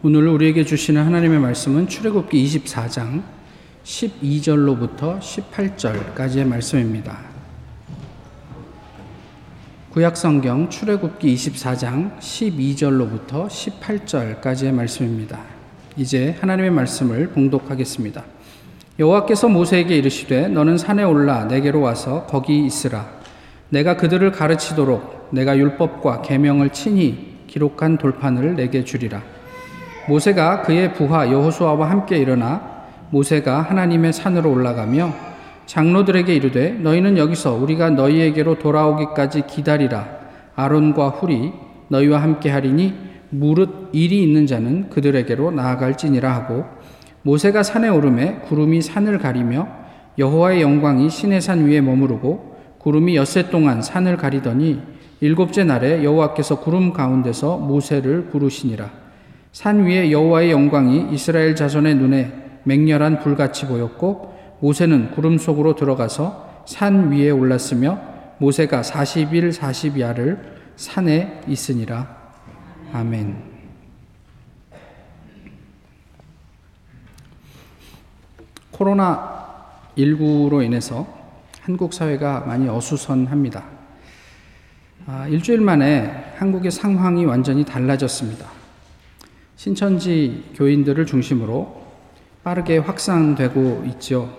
오늘 우리에게 주시는 하나님의 말씀은 출애굽기 24장 12절로부터 18절까지의 말씀입니다. 구약 성경 출애굽기 24장 12절로부터 18절까지의 말씀입니다. 이제 하나님의 말씀을 봉독하겠습니다. 여호와께서 모세에게 이르시되 너는 산에 올라 내게로 와서 거기 있으라 내가 그들을 가르치도록 내가 율법과 계명을 친히 기록한 돌판을 내게 주리라 모세가 그의 부하 여호수아와 함께 일어나 모세가 하나님의 산으로 올라가며 장로들에게 이르되 너희는 여기서 우리가 너희에게로 돌아오기까지 기다리라. 아론과 훌이 너희와 함께 하리니 무릇 일이 있는 자는 그들에게로 나아갈지니라 하고 모세가 산에 오르매 구름이 산을 가리며 여호와의 영광이 신의 산 위에 머무르고 구름이 엿새 동안 산을 가리더니 일곱째 날에 여호와께서 구름 가운데서 모세를 부르시니라 산 위에 여호와의 영광이 이스라엘 자손의 눈에 맹렬한 불같이 보였고 모세는 구름 속으로 들어가서 산 위에 올랐으며 모세가 40일 40야를 산에 있으니라. 아멘. 코로나 19로 인해서 한국 사회가 많이 어수선합니다. 아, 일주일 만에 한국의 상황이 완전히 달라졌습니다. 신천지 교인들을 중심으로 빠르게 확산되고 있죠.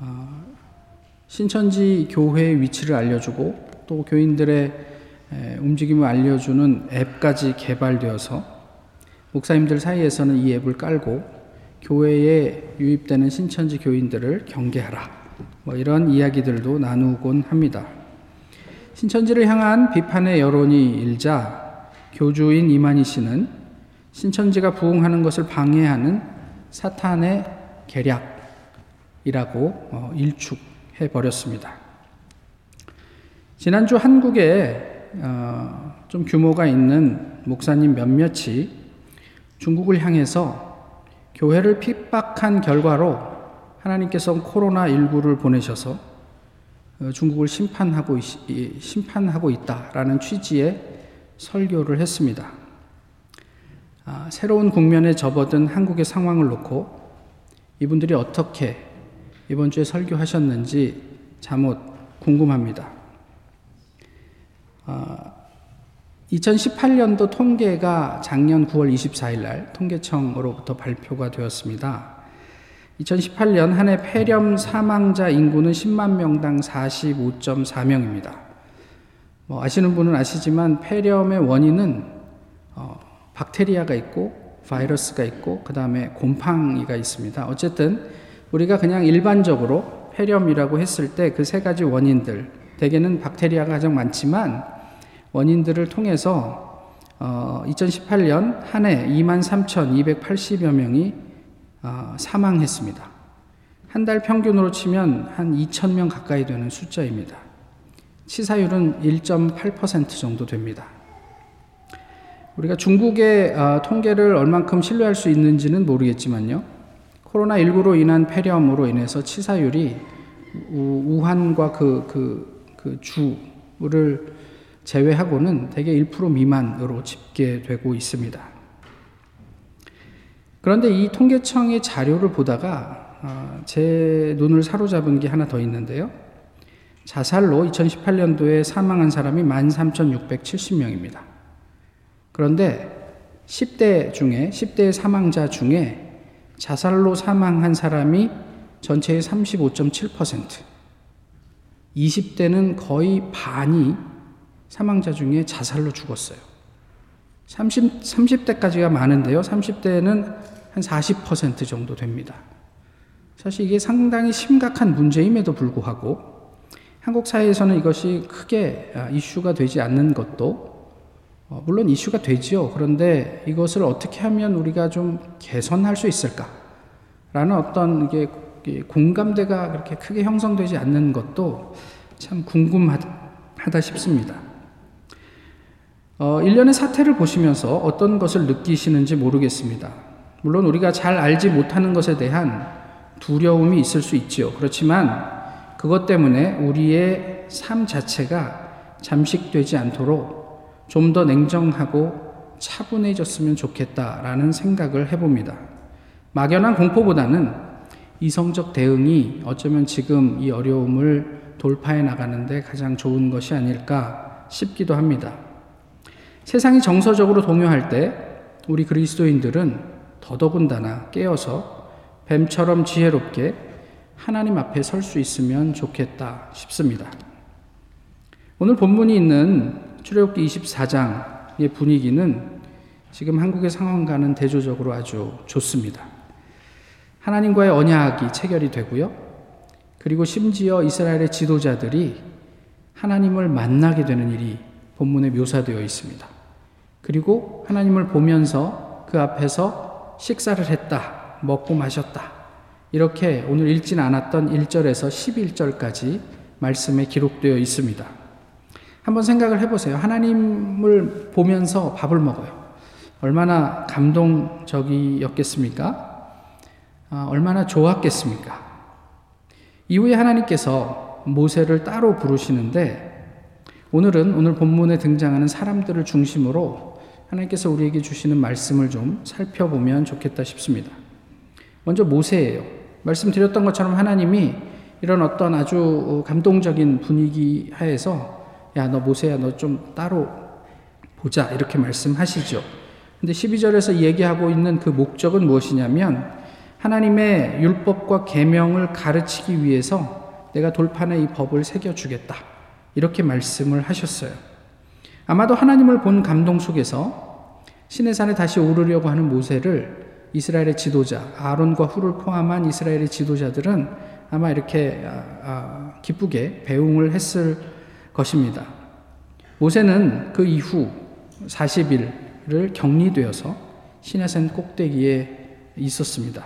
아, 신천지 교회의 위치를 알려주고 또 교인들의 움직임을 알려주는 앱까지 개발되어서 목사님들 사이에서는 이 앱을 깔고 교회에 유입되는 신천지 교인들을 경계하라. 뭐 이런 이야기들도 나누곤 합니다. 신천지를 향한 비판의 여론이 일자 교주인 이만희 씨는 신천지가 부흥하는 것을 방해하는 사탄의 계략이라고 어, 일축해 버렸습니다. 지난주 한국에 어, 좀 규모가 있는 목사님 몇몇이 중국을 향해서 교회를 핍박한 결과로 하나님께서 코로나19를 보내셔서 어, 중국을 심판하고, 심판하고 있다라는 취지의 설교를 했습니다. 아, 새로운 국면에 접어든 한국의 상황을 놓고 이분들이 어떻게 이번 주에 설교하셨는지 잠옷 궁금합니다. 아, 2018년도 통계가 작년 9월 24일 날 통계청으로부터 발표가 되었습니다. 2018년 한 해 폐렴 사망자 인구는 10만 명당 45.4명입니다. 뭐 아시는 분은 아시지만 폐렴의 원인은 어, 박테리아가 있고 바이러스가 있고 그 다음에 곰팡이가 있습니다. 어쨌든 우리가 그냥 일반적으로 폐렴이라고 했을 때 그 세 가지 원인들 대개는 박테리아가 가장 많지만 원인들을 통해서 어, 2018년 한 해 2만 3,280여 명이 어, 사망했습니다. 한 달 평균으로 치면 한 2천 명 가까이 되는 숫자입니다. 치사율은 1.8% 정도 됩니다. 우리가 중국의 어, 통계를 얼만큼 신뢰할 수 있는지는 모르겠지만요. 코로나19로 인한 폐렴으로 인해서 치사율이 우한과 그, 그, 그 주를 제외하고는 대개 1% 미만으로 집계되고 있습니다. 그런데 이 통계청의 자료를 보다가 어, 제 눈을 사로잡은 게 하나 더 있는데요. 자살로 2018년도에 사망한 사람이 13,670명입니다. 그런데 10대 중에, 10대 사망자 중에 자살로 사망한 사람이 전체의 35.7%, 20대는 거의 반이 사망자 중에 자살로 죽었어요. 30, 30대까지가 많은데요. 30대는 한 40% 정도 됩니다. 사실 이게 상당히 심각한 문제임에도 불구하고 한국 사회에서는 이것이 크게 아, 이슈가 되지 않는 것도 어, 물론 이슈가 되지요. 그런데 이것을 어떻게 하면 우리가 좀 개선할 수 있을까? 라는 어떤 이게 공감대가 그렇게 크게 형성되지 않는 것도 참 궁금하다 싶습니다. 어, 일련의 사태를 보시면서 어떤 것을 느끼시는지 모르겠습니다. 물론 우리가 잘 알지 못하는 것에 대한 두려움이 있을 수 있지요. 그렇지만 그것 때문에 우리의 삶 자체가 잠식되지 않도록 좀 더 냉정하고 차분해졌으면 좋겠다라는 생각을 해봅니다. 막연한 공포보다는 이성적 대응이 어쩌면 지금 이 어려움을 돌파해 나가는데 가장 좋은 것이 아닐까 싶기도 합니다. 세상이 정서적으로 동요할 때 우리 그리스도인들은 더더군다나 깨어서 뱀처럼 지혜롭게 하나님 앞에 설 수 있으면 좋겠다 싶습니다. 오늘 본문이 있는 출애굽기 24장의 분위기는 지금 한국의 상황과는 대조적으로 아주 좋습니다. 하나님과의 언약이 체결이 되고요. 그리고 심지어 이스라엘의 지도자들이 하나님을 만나게 되는 일이 본문에 묘사되어 있습니다. 그리고 하나님을 보면서 그 앞에서 식사를 했다, 먹고 마셨다. 이렇게 오늘 읽진 않았던 1절에서 11절까지 말씀에 기록되어 있습니다. 한번 생각을 해보세요. 하나님을 보면서 밥을 먹어요. 얼마나 감동적이었겠습니까? 아, 얼마나 좋았겠습니까? 이후에 하나님께서 모세를 따로 부르시는데 오늘은 오늘 본문에 등장하는 사람들을 중심으로 하나님께서 우리에게 주시는 말씀을 좀 살펴보면 좋겠다 싶습니다. 먼저 모세예요. 말씀드렸던 것처럼 하나님이 이런 어떤 아주 감동적인 분위기 하에서 야, 너 모세야, 너 좀 따로 보자. 이렇게 말씀하시죠. 근데 12절에서 얘기하고 있는 그 목적은 무엇이냐면 하나님의 율법과 계명을 가르치기 위해서 내가 돌판에 이 법을 새겨 주겠다. 이렇게 말씀을 하셨어요. 아마도 하나님을 본 감동 속에서 신의 산에 다시 오르려고 하는 모세를 이스라엘의 지도자 아론과 후를 포함한 이스라엘의 지도자들은 아마 이렇게 아, 아, 기쁘게 배웅을 했을 것입니다. 모세는 그 이후 40일을 격리되어서 시내산 꼭대기에 있었습니다.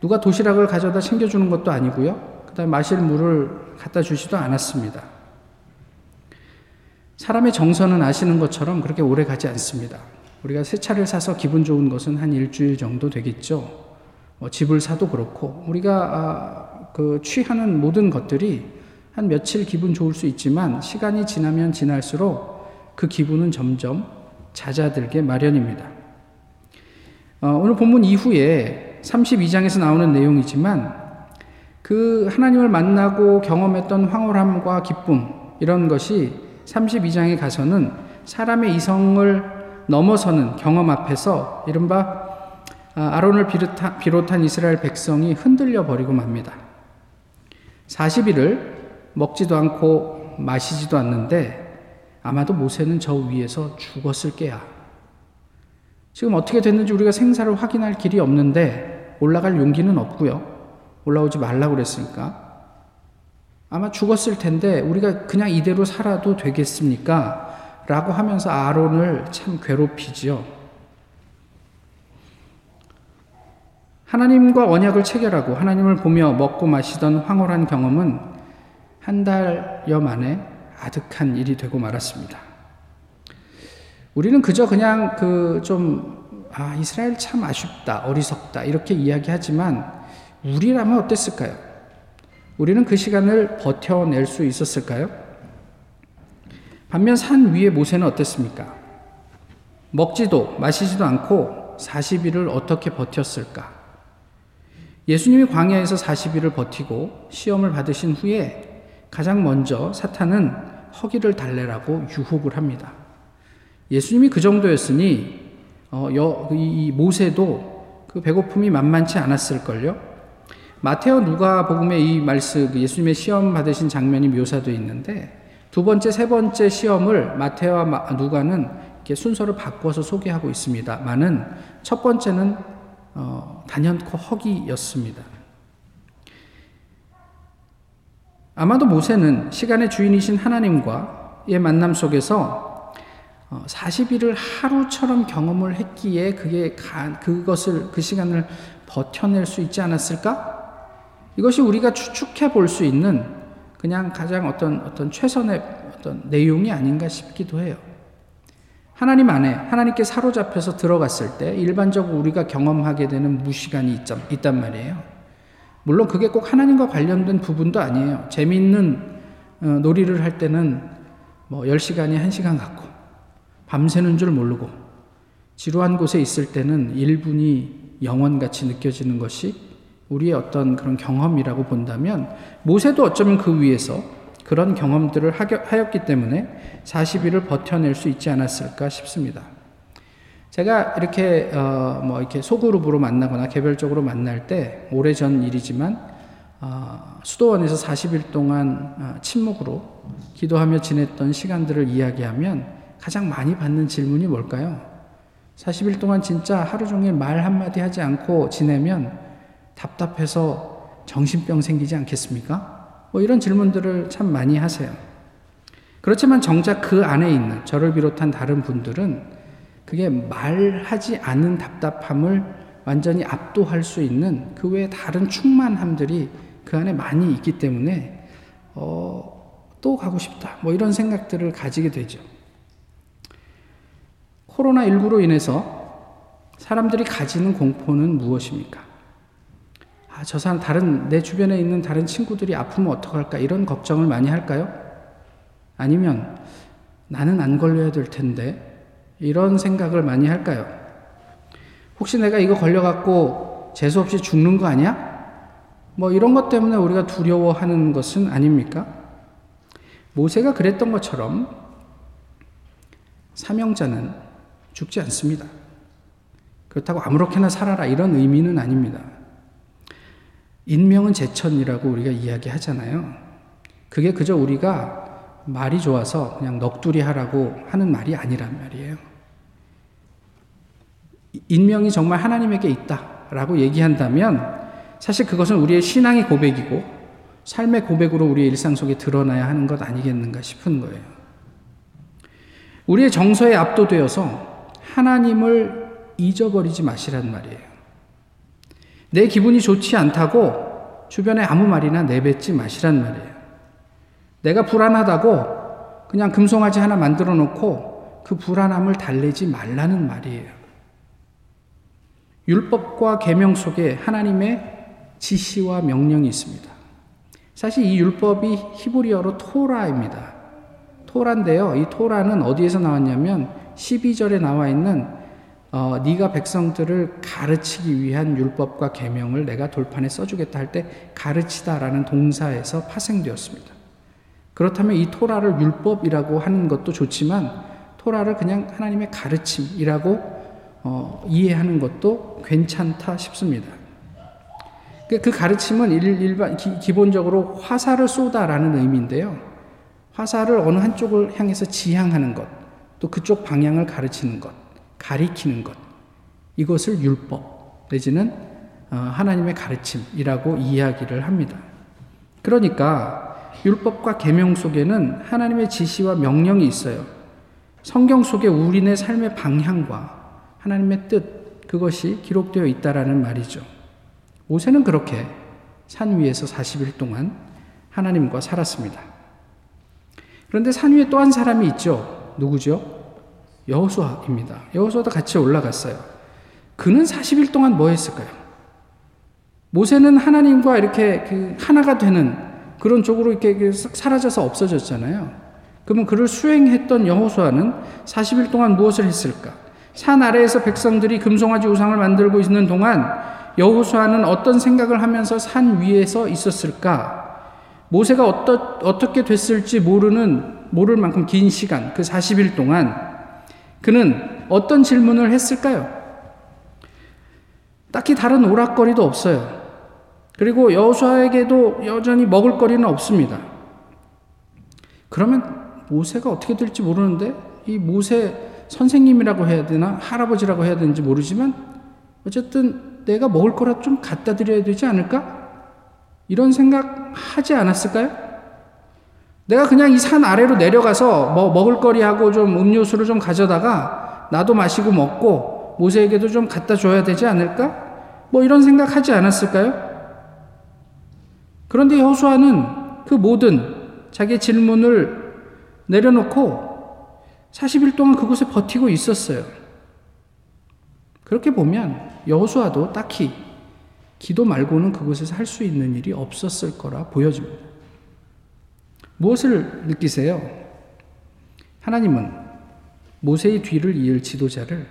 누가 도시락을 가져다 챙겨주는 것도 아니고요. 그 다음에 마실 물을 갖다 주지도 않았습니다. 사람의 정서는 아시는 것처럼 그렇게 오래 가지 않습니다. 우리가 새 차를 사서 기분 좋은 것은 한 일주일 정도 되겠죠. 뭐 집을 사도 그렇고 우리가 아, 그 취하는 모든 것들이 한 며칠 기분 좋을 수 있지만 시간이 지나면 지날수록 그 기분은 점점 잦아들게 마련입니다. 어, 오늘 본문 이후에 32장에서 나오는 내용이지만 그 하나님을 만나고 경험했던 황홀함과 기쁨 이런 것이 32장에 가서는 사람의 이성을 넘어서는 경험 앞에서 이른바 아, 아론을 비롯한 이스라엘 백성이 흔들려 버리고 맙니다. 40일을 먹지도 않고 마시지도 않는데 아마도 모세는 저 위에서 죽었을 게야. 지금 어떻게 됐는지 우리가 생사를 확인할 길이 없는데 올라갈 용기는 없고요. 올라오지 말라고 그랬으니까. 아마 죽었을 텐데 우리가 그냥 이대로 살아도 되겠습니까? 라고 하면서 아론을 참 괴롭히지요. 하나님과 언약을 체결하고 하나님을 보며 먹고 마시던 황홀한 경험은 한 달여 만에 아득한 일이 되고 말았습니다. 우리는 그저 그냥 그 좀, 아, 이스라엘 참 아쉽다, 어리석다, 이렇게 이야기하지만 우리라면 어땠을까요? 우리는 그 시간을 버텨낼 수 있었을까요? 반면 산 위의 모세는 어땠습니까? 먹지도 마시지도 않고 40일을 어떻게 버텼을까? 예수님이 광야에서 40일을 버티고 시험을 받으신 후에 가장 먼저 사탄은 허기를 달래라고 유혹을 합니다. 예수님이 그 정도였으니 어, 여, 이 모세도 그 배고픔이 만만치 않았을걸요. 마테오 누가 복음에 이 말씀 그 예수님의 시험 받으신 장면이 묘사되어 있는데 두 번째 세 번째 시험을 마테오와 누가는 이렇게 순서를 바꿔서 소개하고 있습니다만은 첫 번째는 어, 단연코 허기였습니다. 아마도 모세는 시간의 주인이신 하나님과의 만남 속에서 40일을 어, 하루처럼 경험을 했기에 그게 그것을 그 시간을 버텨낼 수 있지 않았을까? 이것이 우리가 추측해 볼 수 있는 그냥 가장 어떤 어떤 최선의 어떤 내용이 아닌가 싶기도 해요. 하나님 안에 하나님께 사로잡혀서 들어갔을 때 일반적으로 우리가 경험하게 되는 무시간이 있단 말이에요. 물론 그게 꼭 하나님과 관련된 부분도 아니에요. 재미있는 어, 놀이를 할 때는 뭐 10시간이 1시간 같고 밤새는 줄 모르고 지루한 곳에 있을 때는 1분이 영원같이 느껴지는 것이 우리의 어떤 그런 경험이라고 본다면 모세도 어쩌면 그 위에서 그런 경험들을 하였기 때문에 40일을 버텨낼 수 있지 않았을까 싶습니다. 제가 이렇게 어 뭐 이렇게 소그룹으로 만나거나 개별적으로 만날 때 오래 전 일이지만 어 수도원에서 40일 동안 어, 침묵으로 기도하며 지냈던 시간들을 이야기하면 가장 많이 받는 질문이 뭘까요? 40일 동안 진짜 하루 종일 말 한마디 하지 않고 지내면 답답해서 정신병 생기지 않겠습니까? 뭐 이런 질문들을 참 많이 하세요. 그렇지만 정작 그 안에 있는 저를 비롯한 다른 분들은 그게 말하지 않는 답답함을 완전히 압도할 수 있는 그 외에 다른 충만함들이 그 안에 많이 있기 때문에 어, 또 가고 싶다. 뭐 이런 생각들을 가지게 되죠. 코로나19로 인해서 사람들이 가지는 공포는 무엇입니까? 아, 저 사람 다른 내 주변에 있는 다른 친구들이 아프면 어떡할까 이런 걱정을 많이 할까요? 아니면 나는 안 걸려야 될 텐데 이런 생각을 많이 할까요? 혹시 내가 이거 걸려갖고 재수없이 죽는 거 아니야? 뭐 이런 것 때문에 우리가 두려워하는 것은 아닙니까? 모세가 그랬던 것처럼 사명자는 죽지 않습니다. 그렇다고 아무렇게나 살아라 이런 의미는 아닙니다. 인명은 제천이라고 우리가 이야기하잖아요. 그게 그저 우리가 말이 좋아서 그냥 넋두리 하라고 하는 말이 아니란 말이에요. 인명이 정말 하나님에게 있다라고 얘기한다면 사실 그것은 우리의 신앙의 고백이고 삶의 고백으로 우리의 일상 속에 드러나야 하는 것 아니겠는가 싶은 거예요. 우리의 정서에 압도되어서 하나님을 잊어버리지 마시란 말이에요. 내 기분이 좋지 않다고 주변에 아무 말이나 내뱉지 마시란 말이에요. 내가 불안하다고 그냥 금송아지 하나 만들어 놓고 그 불안함을 달래지 말라는 말이에요. 율법과 계명 속에 하나님의 지시와 명령이 있습니다. 사실 이 율법이 히브리어로 토라입니다. 토라인데요. 이 토라는 어디에서 나왔냐면 12절에 나와 있는 어, 네가 백성들을 가르치기 위한 율법과 계명을 내가 돌판에 써주겠다 할 때 가르치다라는 동사에서 파생되었습니다. 그렇다면 이 토라를 율법이라고 하는 것도 좋지만 토라를 그냥 하나님의 가르침이라고 어, 이해하는 것도 괜찮다 싶습니다. 그, 그 가르침은 일반 기, 본적으로 화살을 쏘다라는 의미인데요. 화살을 어느 한쪽을 향해서 지향하는 것, 또 그쪽 방향을 가르치는 것, 가리키는 것, 이것을 율법 내지는 어, 하나님의 가르침이라고 이야기를 합니다. 그러니까 율법과 계명 속에는 하나님의 지시와 명령이 있어요. 성경 속에 우리네 삶의 방향과 하나님의 뜻 그것이 기록되어 있다라는 말이죠. 모세는 그렇게 산 위에서 40일 동안 하나님과 살았습니다. 그런데 산 위에 또 한 사람이 있죠. 누구죠? 여호수아입니다. 여호수아도 같이 올라갔어요. 그는 40일 동안 뭐 했을까요? 모세는 하나님과 이렇게 그 하나가 되는 그런 쪽으로 이렇게 그 사라져서 없어졌잖아요. 그러면 그를 수행했던 여호수아는 40일 동안 무엇을 했을까? 산 아래에서 백성들이 금송아지 우상을 만들고 있는 동안 여호수아는 어떤 생각을 하면서 산 위에서 있었을까? 모세가 어떠, 어떻게 됐을지 모르는 모를 만큼 긴 시간 그 40일 동안 그는 어떤 질문을 했을까요? 딱히 다른 오락거리도 없어요. 그리고 여호수아에게도 여전히 먹을 거리는 없습니다. 그러면 모세가 어떻게 될지 모르는데 이 모세 선생님이라고 해야 되나 할아버지라고 해야 되는지 모르지만 어쨌든 내가 먹을 거라 좀 갖다 드려야 되지 않을까? 이런 생각 하지 않았을까요? 내가 그냥 이 산 아래로 내려가서 뭐 먹을 거리하고 좀 음료수를 좀 가져다가 나도 마시고 먹고 모세에게도 좀 갖다 줘야 되지 않을까? 뭐 이런 생각 하지 않았을까요? 그런데 여호수아는 그 모든 자기 질문을 내려놓고 40일 동안 그곳에 버티고 있었어요. 그렇게 보면 여호수아도 딱히 기도 말고는 그곳에서 할 수 있는 일이 없었을 거라 보여집니다. 무엇을 느끼세요? 하나님은 모세의 뒤를 이을 지도자를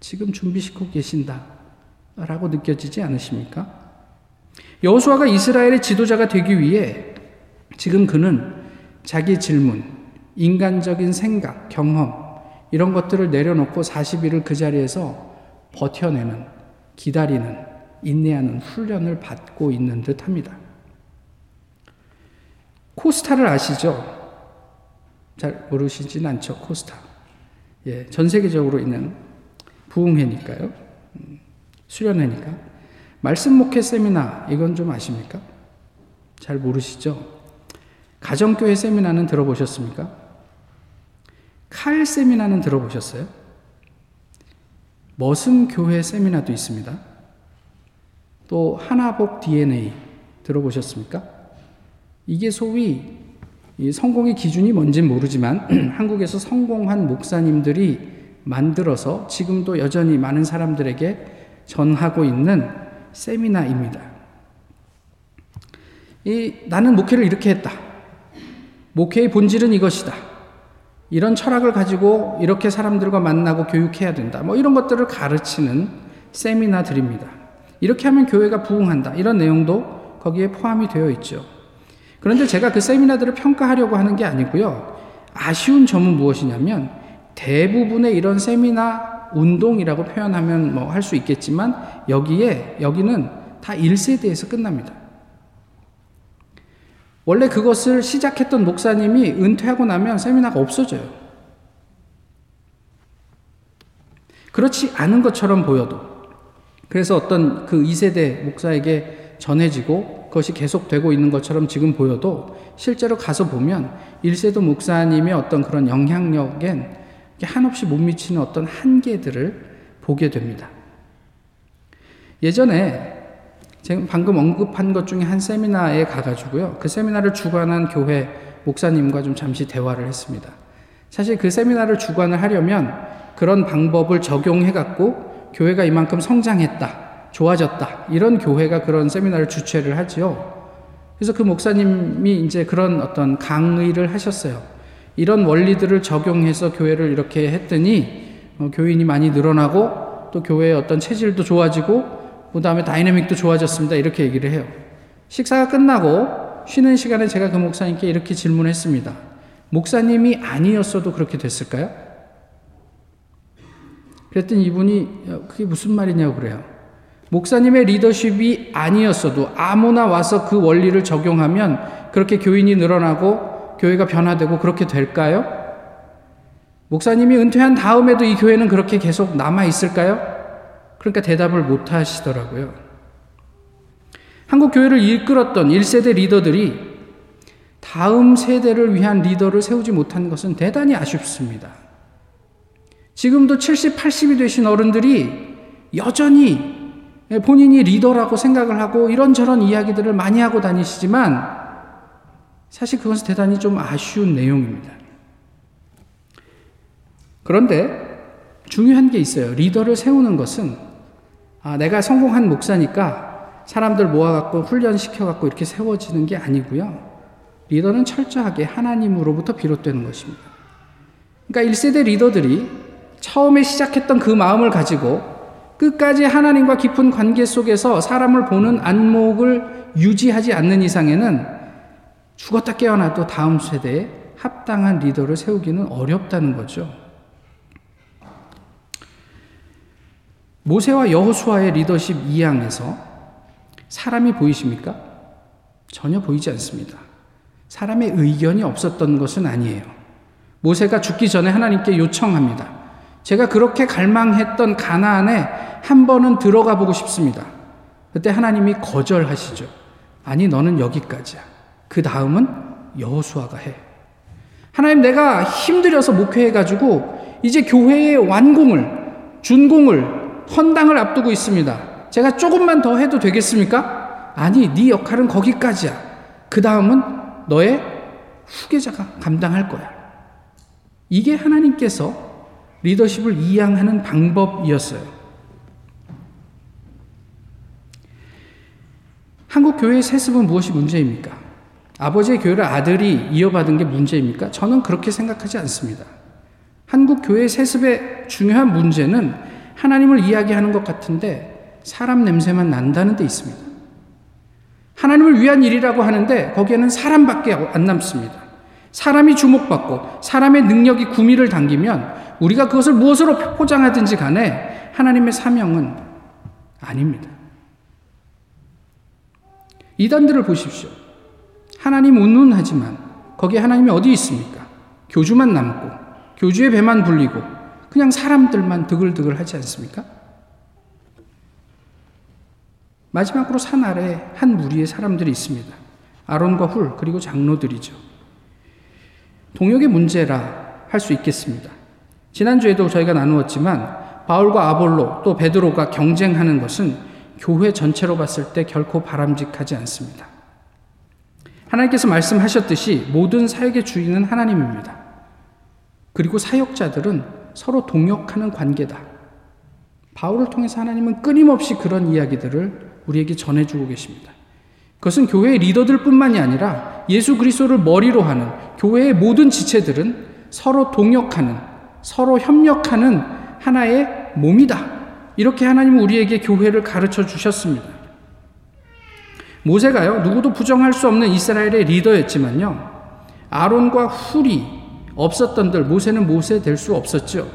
지금 준비시키고 계신다. 라고 느껴지지 않으십니까? 여호수아가 이스라엘의 지도자가 되기 위해 지금 그는 자기 질문, 인간적인 생각, 경험, 이런 것들을 내려놓고 40일을 그 자리에서 버텨내는, 기다리는, 인내하는 훈련을 받고 있는 듯 합니다. 코스타를 아시죠? 잘 모르시진 않죠, 코스타. 예, 전 세계적으로 있는 부흥회니까요. 음, 수련회니까. 말씀 목회 세미나, 이건 좀 아십니까? 잘 모르시죠? 가정교회 세미나는 들어보셨습니까? 칼 세미나는 들어보셨어요? 머슴 교회 세미나도 있습니다. 또 하나복 DNA 들어보셨습니까? 이게 소위 성공의 기준이 뭔진 모르지만 한국에서 성공한 목사님들이 만들어서 지금도 여전히 많은 사람들에게 전하고 있는 세미나입니다. 이, 나는 목회를 이렇게 했다. 목회의 본질은 이것이다. 이런 철학을 가지고 이렇게 사람들과 만나고 교육해야 된다. 뭐 이런 것들을 가르치는 세미나들입니다. 이렇게 하면 교회가 부흥한다. 이런 내용도 거기에 포함이 되어 있죠. 그런데 제가 그 세미나들을 평가하려고 하는 게 아니고요. 아쉬운 점은 무엇이냐면 대부분의 이런 세미나 운동이라고 표현하면 뭐 할 수 있겠지만 여기에 여기는 다 1세대에서 끝납니다. 원래 그것을 시작했던 목사님이 은퇴하고 나면 세미나가 없어져요. 그렇지 않은 것처럼 보여도. 그래서 어떤 그 2세대 목사에게 전해지고 그것이 계속되고 있는 것처럼 지금 보여도 실제로 가서 보면 1세대 목사님의 어떤 그런 영향력엔 한없이 못 미치는 어떤 한계들을 보게 됩니다. 예전에 제가 방금 언급한 것 중에 한 세미나에 가가지고요. 그 세미나를 주관한 교회 목사님과 좀 잠시 대화를 했습니다. 사실 그 세미나를 주관을 하려면 그런 방법을 적용해갖고 교회가 이만큼 성장했다, 좋아졌다, 이런 교회가 그런 세미나를 주최를 하지요. 그래서 그 목사님이 이제 그런 어떤 강의를 하셨어요. 이런 원리들을 적용해서 교회를 이렇게 했더니 어, 교인이 많이 늘어나고 또 교회의 어떤 체질도 좋아지고 그 다음에 다이내믹도 좋아졌습니다. 이렇게 얘기를 해요. 식사가 끝나고 쉬는 시간에 제가 그 목사님께 이렇게 질문했습니다. 목사님이 아니었어도 그렇게 됐을까요? 그랬더니 이분이 그게 무슨 말이냐고 그래요. 목사님의 리더십이 아니었어도 아무나 와서 그 원리를 적용하면 그렇게 교인이 늘어나고 교회가 변화되고 그렇게 될까요? 목사님이 은퇴한 다음에도 이 교회는 그렇게 계속 남아 있을까요? 그러니까 대답을 못 하시더라고요. 한국 교회를 이끌었던 1세대 리더들이 다음 세대를 위한 리더를 세우지 못한 것은 대단히 아쉽습니다. 지금도 70, 80이 되신 어른들이 여전히 본인이 리더라고 생각을 하고 이런저런 이야기들을 많이 하고 다니시지만 사실 그것은 대단히 좀 아쉬운 내용입니다. 그런데 중요한 게 있어요. 리더를 세우는 것은 아, 내가 성공한 목사니까 사람들 모아갖고 훈련시켜갖고 이렇게 세워지는 게 아니고요. 리더는 철저하게 하나님으로부터 비롯되는 것입니다. 그러니까 1세대 리더들이 처음에 시작했던 그 마음을 가지고 끝까지 하나님과 깊은 관계 속에서 사람을 보는 안목을 유지하지 않는 이상에는 죽었다 깨어나도 다음 세대에 합당한 리더를 세우기는 어렵다는 거죠. 모세와 여호수아의 리더십 이양에서 사람이 보이십니까? 전혀 보이지 않습니다. 사람의 의견이 없었던 것은 아니에요. 모세가 죽기 전에 하나님께 요청합니다. 제가 그렇게 갈망했던 가나안에 한 번은 들어가 보고 싶습니다. 그때 하나님이 거절하시죠. 아니 너는 여기까지야. 그 다음은 여호수아가 해. 하나님 내가 힘들여서 목회해 가지고 이제 교회의 완공을 준공을 헌당을 앞두고 있습니다. 제가 조금만 더 해도 되겠습니까? 아니, 네 역할은 거기까지야. 그 다음은 너의 후계자가 감당할 거야. 이게 하나님께서 리더십을 이양하는 방법이었어요. 한국 교회의 세습은 무엇이 문제입니까? 아버지의 교회를 아들이 이어받은 게 문제입니까? 저는 그렇게 생각하지 않습니다. 한국 교회 세습의 중요한 문제는 하나님을 이야기하는 것 같은데 사람 냄새만 난다는 데 있습니다. 하나님을 위한 일이라고 하는데 거기에는 사람밖에 안 남습니다. 사람이 주목받고 사람의 능력이 구미를 당기면 우리가 그것을 무엇으로 포장하든지 간에 하나님의 사명은 아닙니다. 이단들을 보십시오. 하나님 운운하지만 거기에 하나님이 어디 있습니까? 교주만 남고 교주의 배만 불리고 그냥 사람들만 드글드글 하지 않습니까? 마지막으로 산 아래 한 무리의 사람들이 있습니다. 아론과 훌 그리고 장로들이죠. 동역의 문제라 할 수 있겠습니다. 지난주에도 저희가 나누었지만 바울과 아볼로 또 베드로가 경쟁하는 것은 교회 전체로 봤을 때 결코 바람직하지 않습니다. 하나님께서 말씀하셨듯이 모든 사역의 주인은 하나님입니다. 그리고 사역자들은 서로 동역하는 관계다. 바울을 통해서 하나님은 끊임없이 그런 이야기들을 우리에게 전해주고 계십니다. 그것은 교회의 리더들 뿐만이 아니라 예수 그리스도를 머리로 하는 교회의 모든 지체들은 서로 동역하는, 서로 협력하는 하나의 몸이다. 이렇게 하나님은 우리에게 교회를 가르쳐 주셨습니다. 모세가요, 누구도 부정할 수 없는 이스라엘의 리더였지만요, 아론과 훌이 없었던들 모세는 모세 될 수 없었죠.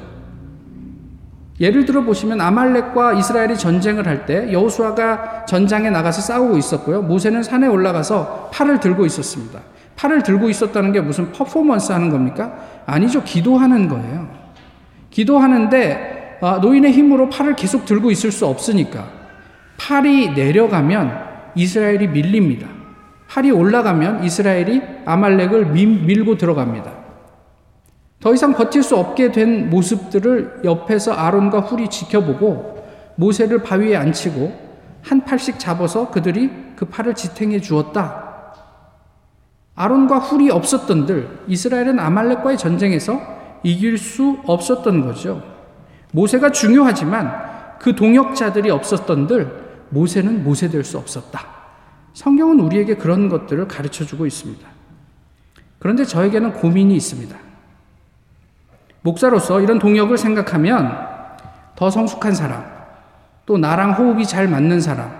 예를 들어 보시면 아말렉과 이스라엘이 전쟁을 할 때 여호수아가 전장에 나가서 싸우고 있었고요. 모세는 산에 올라가서 팔을 들고 있었습니다. 팔을 들고 있었다는 게 무슨 퍼포먼스 하는 겁니까? 아니죠. 기도하는 거예요. 기도하는데 아, 노인의 힘으로 팔을 계속 들고 있을 수 없으니까 팔이 내려가면 이스라엘이 밀립니다. 팔이 올라가면 이스라엘이 아말렉을 밀고 들어갑니다. 더 이상 버틸 수 없게 된 모습들을 옆에서 아론과 훌이 지켜보고 모세를 바위에 앉히고 한 팔씩 잡아서 그들이 그 팔을 지탱해 주었다. 아론과 훌이 없었던들 이스라엘은 아말렉과의 전쟁에서 이길 수 없었던 거죠. 모세가 중요하지만 그 동역자들이 없었던들 모세는 모세 될 수 없었다. 성경은 우리에게 그런 것들을 가르쳐 주고 있습니다. 그런데 저에게는 고민이 있습니다. 목사로서 이런 동역을 생각하면 더 성숙한 사람, 또 나랑 호흡이 잘 맞는 사람,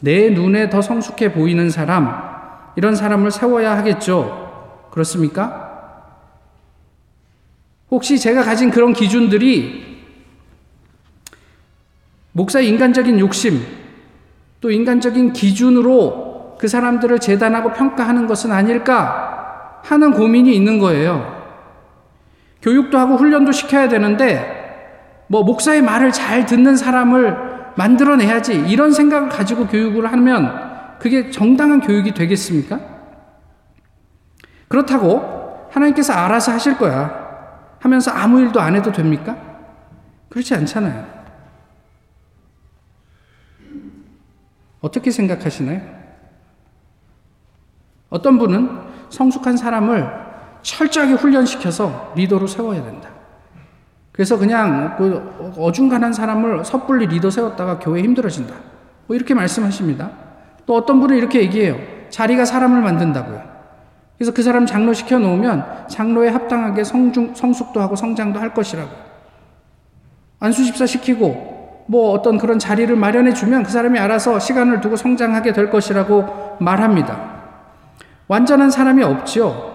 내 눈에 더 성숙해 보이는 사람, 이런 사람을 세워야 하겠죠. 그렇습니까? 혹시 제가 가진 그런 기준들이 목사의 인간적인 욕심, 또 인간적인 기준으로 그 사람들을 재단하고 평가하는 것은 아닐까 하는 고민이 있는 거예요. 교육도 하고 훈련도 시켜야 되는데 뭐 목사의 말을 잘 듣는 사람을 만들어내야지 이런 생각을 가지고 교육을 하면 그게 정당한 교육이 되겠습니까? 그렇다고 하나님께서 알아서 하실 거야 하면서 아무 일도 안 해도 됩니까? 그렇지 않잖아요. 어떻게 생각하시나요? 어떤 분은 성숙한 사람을 철저하게 훈련시켜서 리더로 세워야 된다. 그래서 그냥 그 어중간한 사람을 섣불리 리더 세웠다가 교회 힘들어진다. 뭐 이렇게 말씀하십니다. 또 어떤 분은 이렇게 얘기해요. 자리가 사람을 만든다고요. 그래서 그 사람 장로 시켜 놓으면 장로에 합당하게 성중, 성숙도 하고 성장도 할 것이라고. 안수집사 시키고 뭐 어떤 그런 자리를 마련해 주면 그 사람이 알아서 시간을 두고 성장하게 될 것이라고 말합니다. 완전한 사람이 없지요.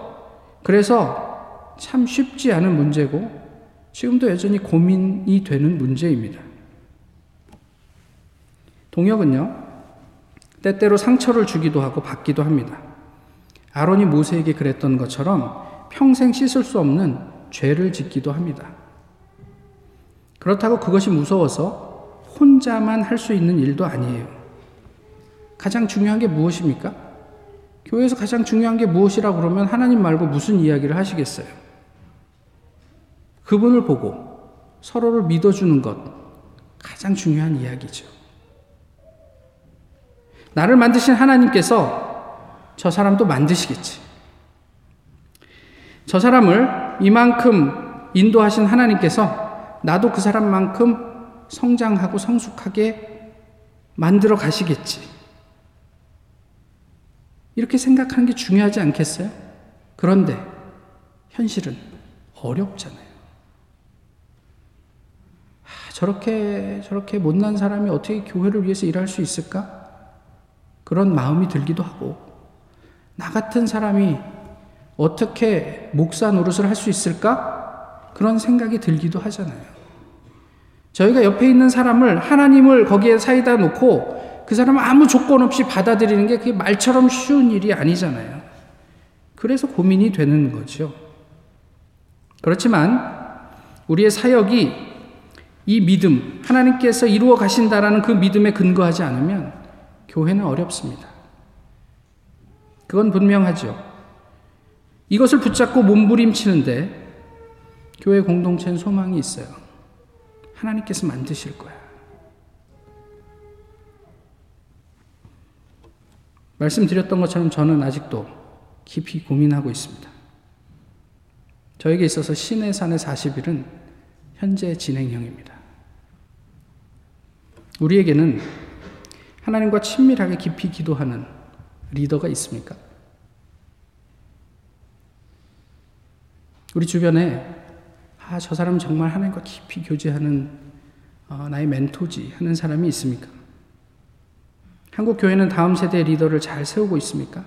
그래서 참 쉽지 않은 문제고 지금도 여전히 고민이 되는 문제입니다. 동역은요, 때때로 상처를 주기도 하고 받기도 합니다. 아론이 모세에게 그랬던 것처럼 평생 씻을 수 없는 죄를 짓기도 합니다. 그렇다고 그것이 무서워서 혼자만 할 수 있는 일도 아니에요. 가장 중요한 게 무엇입니까? 교회에서 가장 중요한 게 무엇이라고 그러면 하나님 말고 무슨 이야기를 하시겠어요? 그분을 보고 서로를 믿어주는 것 가장 중요한 이야기죠. 나를 만드신 하나님께서 저 사람도 만드시겠지. 저 사람을 이만큼 인도하신 하나님께서 나도 그 사람만큼 성장하고 성숙하게 만들어 가시겠지. 이렇게 생각하는 게 중요하지 않겠어요? 그런데 현실은 어렵잖아요. 아, 저렇게 저렇게 못난 사람이 어떻게 교회를 위해서 일할 수 있을까? 그런 마음이 들기도 하고 나 같은 사람이 어떻게 목사 노릇을 할 수 있을까? 그런 생각이 들기도 하잖아요. 저희가 옆에 있는 사람을 하나님을 거기에 사이다 놓고 그 사람을 아무 조건 없이 받아들이는 게 그게 말처럼 쉬운 일이 아니잖아요. 그래서 고민이 되는 거죠. 그렇지만 우리의 사역이 이 믿음, 하나님께서 이루어 가신다라는 그 믿음에 근거하지 않으면 교회는 어렵습니다. 그건 분명하죠. 이것을 붙잡고 몸부림치는데 교회 공동체는 소망이 있어요. 하나님께서 만드실 거야. 말씀드렸던 것처럼 저는 아직도 깊이 고민하고 있습니다. 저에게 있어서 신의 산의 40일은 현재 진행형입니다. 우리에게는 하나님과 친밀하게 깊이 기도하는 리더가 있습니까? 우리 주변에 아, 저 사람 정말 하나님과 깊이 교제하는 어, 나의 멘토지 하는 사람이 있습니까? 한국 교회는 다음 세대 리더를 잘 세우고 있습니까?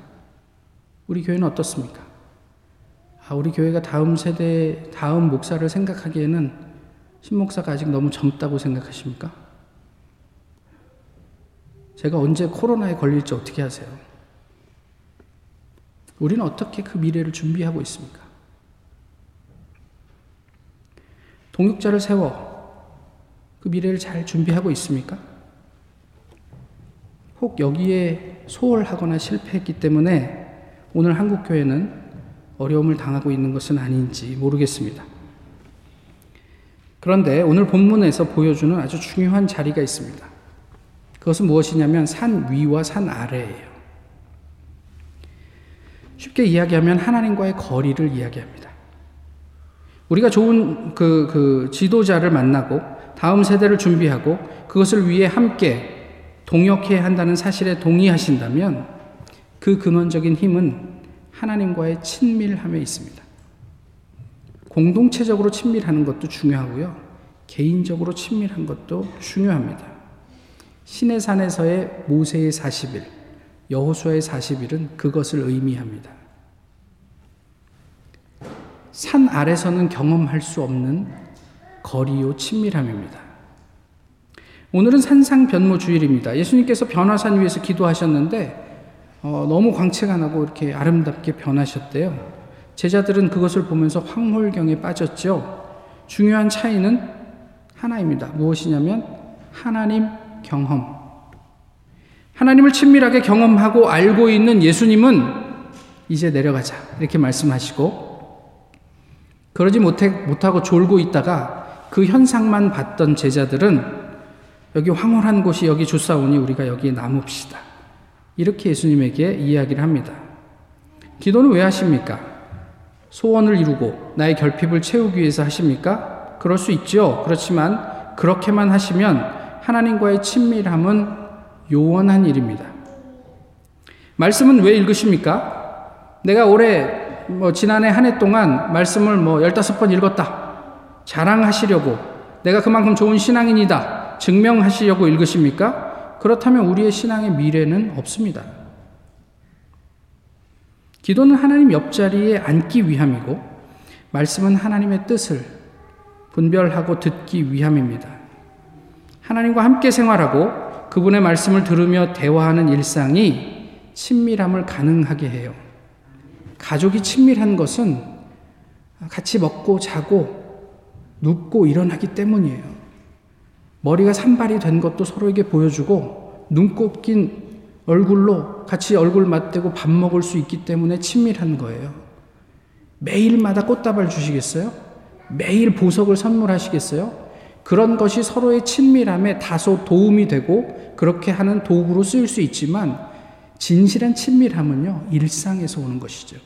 우리 교회는 어떻습니까? 아, 우리 교회가 다음 세대, 다음 목사를 생각하기에는 신목사가 아직 너무 젊다고 생각하십니까? 제가 언제 코로나에 걸릴지 어떻게 하세요? 우리는 어떻게 그 미래를 준비하고 있습니까? 동역자를 세워 그 미래를 잘 준비하고 있습니까? 혹 여기에 소홀하거나 실패했기 때문에 오늘 한국교회는 어려움을 당하고 있는 것은 아닌지 모르겠습니다. 그런데 오늘 본문에서 보여주는 아주 중요한 자리가 있습니다. 그것은 무엇이냐면 산 위와 산 아래예요. 쉽게 이야기하면 하나님과의 거리를 이야기합니다. 우리가 좋은 그, 그 지도자를 만나고 다음 세대를 준비하고 그것을 위해 함께 동역해야 한다는 사실에 동의하신다면 그 근원적인 힘은 하나님과의 친밀함에 있습니다. 공동체적으로 친밀하는 것도 중요하고요. 개인적으로 친밀한 것도 중요합니다. 신의 산에서의 모세의 40일, 여호수아의 40일은 그것을 의미합니다. 산 아래서는 경험할 수 없는 거리요 친밀함입니다. 오늘은 산상 변모 주일입니다. 예수님께서 변화산 위에서 기도하셨는데 어, 너무 광채가 나고 이렇게 아름답게 변하셨대요. 제자들은 그것을 보면서 황홀경에 빠졌죠. 중요한 차이는 하나입니다. 무엇이냐면 하나님 경험. 하나님을 친밀하게 경험하고 알고 있는 예수님은 이제 내려가자. 이렇게 말씀하시고 그러지 못해, 못하고 졸고 있다가 그 현상만 봤던 제자들은 여기 황홀한 곳이 여기 주사오니 우리가 여기에 남읍시다. 이렇게 예수님에게 이야기를 합니다. 기도는 왜 하십니까? 소원을 이루고 나의 결핍을 채우기 위해서 하십니까? 그럴 수 있죠. 그렇지만 그렇게만 하시면 하나님과의 친밀함은 요원한 일입니다. 말씀은 왜 읽으십니까? 내가 올해 뭐 지난해 한 해 동안 말씀을 뭐 15번 읽었다. 자랑하시려고 내가 그만큼 좋은 신앙인이다. 증명하시려고 읽으십니까? 그렇다면 우리의 신앙의 미래는 없습니다. 기도는 하나님 옆자리에 앉기 위함이고 말씀은 하나님의 뜻을 분별하고 듣기 위함입니다. 하나님과 함께 생활하고 그분의 말씀을 들으며 대화하는 일상이 친밀함을 가능하게 해요. 가족이 친밀한 것은 같이 먹고 자고 눕고 일어나기 때문이에요. 머리가 산발이 된 것도 서로에게 보여주고 눈곱 낀 얼굴로 같이 얼굴 맞대고 밥 먹을 수 있기 때문에 친밀한 거예요. 매일마다 꽃다발 주시겠어요? 매일 보석을 선물하시겠어요? 그런 것이 서로의 친밀함에 다소 도움이 되고 그렇게 하는 도구로 쓰일 수 있지만 진실한 친밀함은요, 일상에서 오는 것이죠.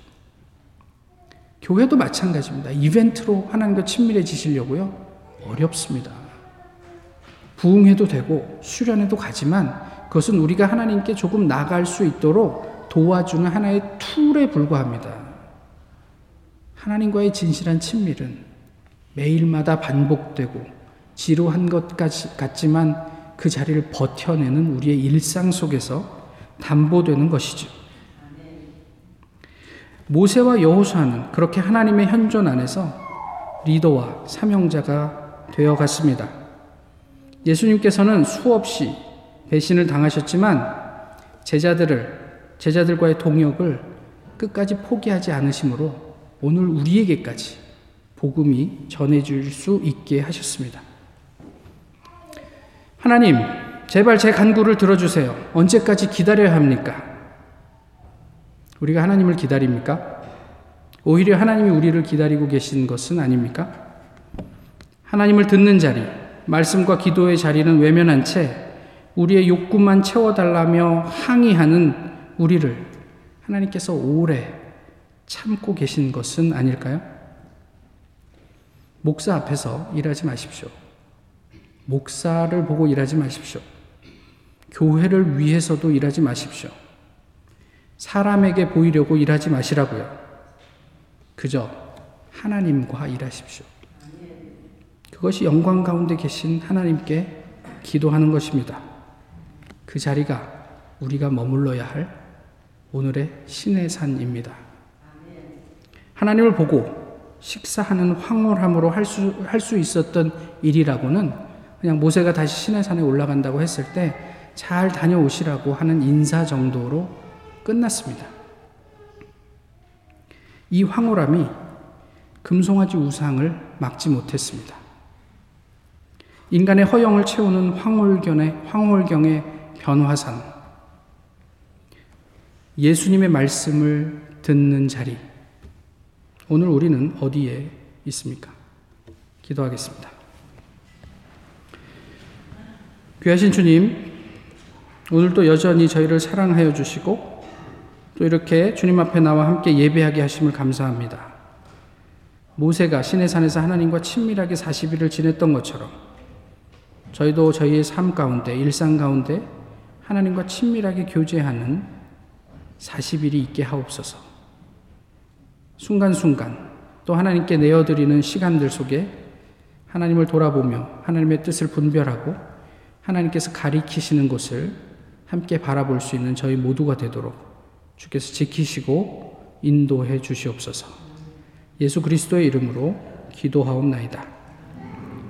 교회도 마찬가지입니다. 이벤트로 하나님과 친밀해지시려고요? 어렵습니다. 부흥해도 되고 수련해도 가지만 그것은 우리가 하나님께 조금 나갈 수 있도록 도와주는 하나의 툴에 불과합니다. 하나님과의 진실한 친밀은 매일마다 반복되고 지루한 것 같지만 그 자리를 버텨내는 우리의 일상 속에서 담보되는 것이죠. 모세와 여호수아는 그렇게 하나님의 현존 안에서 리더와 사명자가 되어 갔습니다. 예수님께서는 수없이 배신을 당하셨지만 제자들을 제자들과의 동역을 끝까지 포기하지 않으심으로 오늘 우리에게까지 복음이 전해질 수 있게 하셨습니다. 하나님, 제발 제 간구를 들어주세요. 언제까지 기다려야 합니까? 우리가 하나님을 기다립니까? 오히려 하나님이 우리를 기다리고 계신 것은 아닙니까? 하나님을 듣는 자리, 말씀과 기도의 자리는 외면한 채 우리의 욕구만 채워달라며 항의하는 우리를 하나님께서 오래 참고 계신 것은 아닐까요? 목사 앞에서 일하지 마십시오. 목사를 보고 일하지 마십시오. 교회를 위해서도 일하지 마십시오. 사람에게 보이려고 일하지 마시라고요. 그저 하나님과 일하십시오. 그것이 영광 가운데 계신 하나님께 기도하는 것입니다. 그 자리가 우리가 머물러야 할 오늘의 신의 산입니다. 하나님을 보고 식사하는 황홀함으로 할 수, 할 수 있었던 일이라고는 그냥 모세가 다시 신의 산에 올라간다고 했을 때 잘 다녀오시라고 하는 인사 정도로 끝났습니다. 이 황홀함이 금송아지 우상을 막지 못했습니다. 인간의 허영을 채우는 황홀경의, 황홀경의 변화산. 예수님의 말씀을 듣는 자리. 오늘 우리는 어디에 있습니까? 기도하겠습니다. 귀하신 주님, 오늘도 여전히 저희를 사랑하여 주시고 또 이렇게 주님 앞에 나와 함께 예배하게 하심을 감사합니다. 모세가 신의 산에서 하나님과 친밀하게 40일을 지냈던 것처럼 저희도 저희의 삶 가운데, 일상 가운데 하나님과 친밀하게 교제하는 40일이 있게 하옵소서. 순간순간 또 하나님께 내어드리는 시간들 속에 하나님을 돌아보며 하나님의 뜻을 분별하고 하나님께서 가리키시는 곳을 함께 바라볼 수 있는 저희 모두가 되도록 주께서 지키시고 인도해 주시옵소서. 예수 그리스도의 이름으로 기도하옵나이다.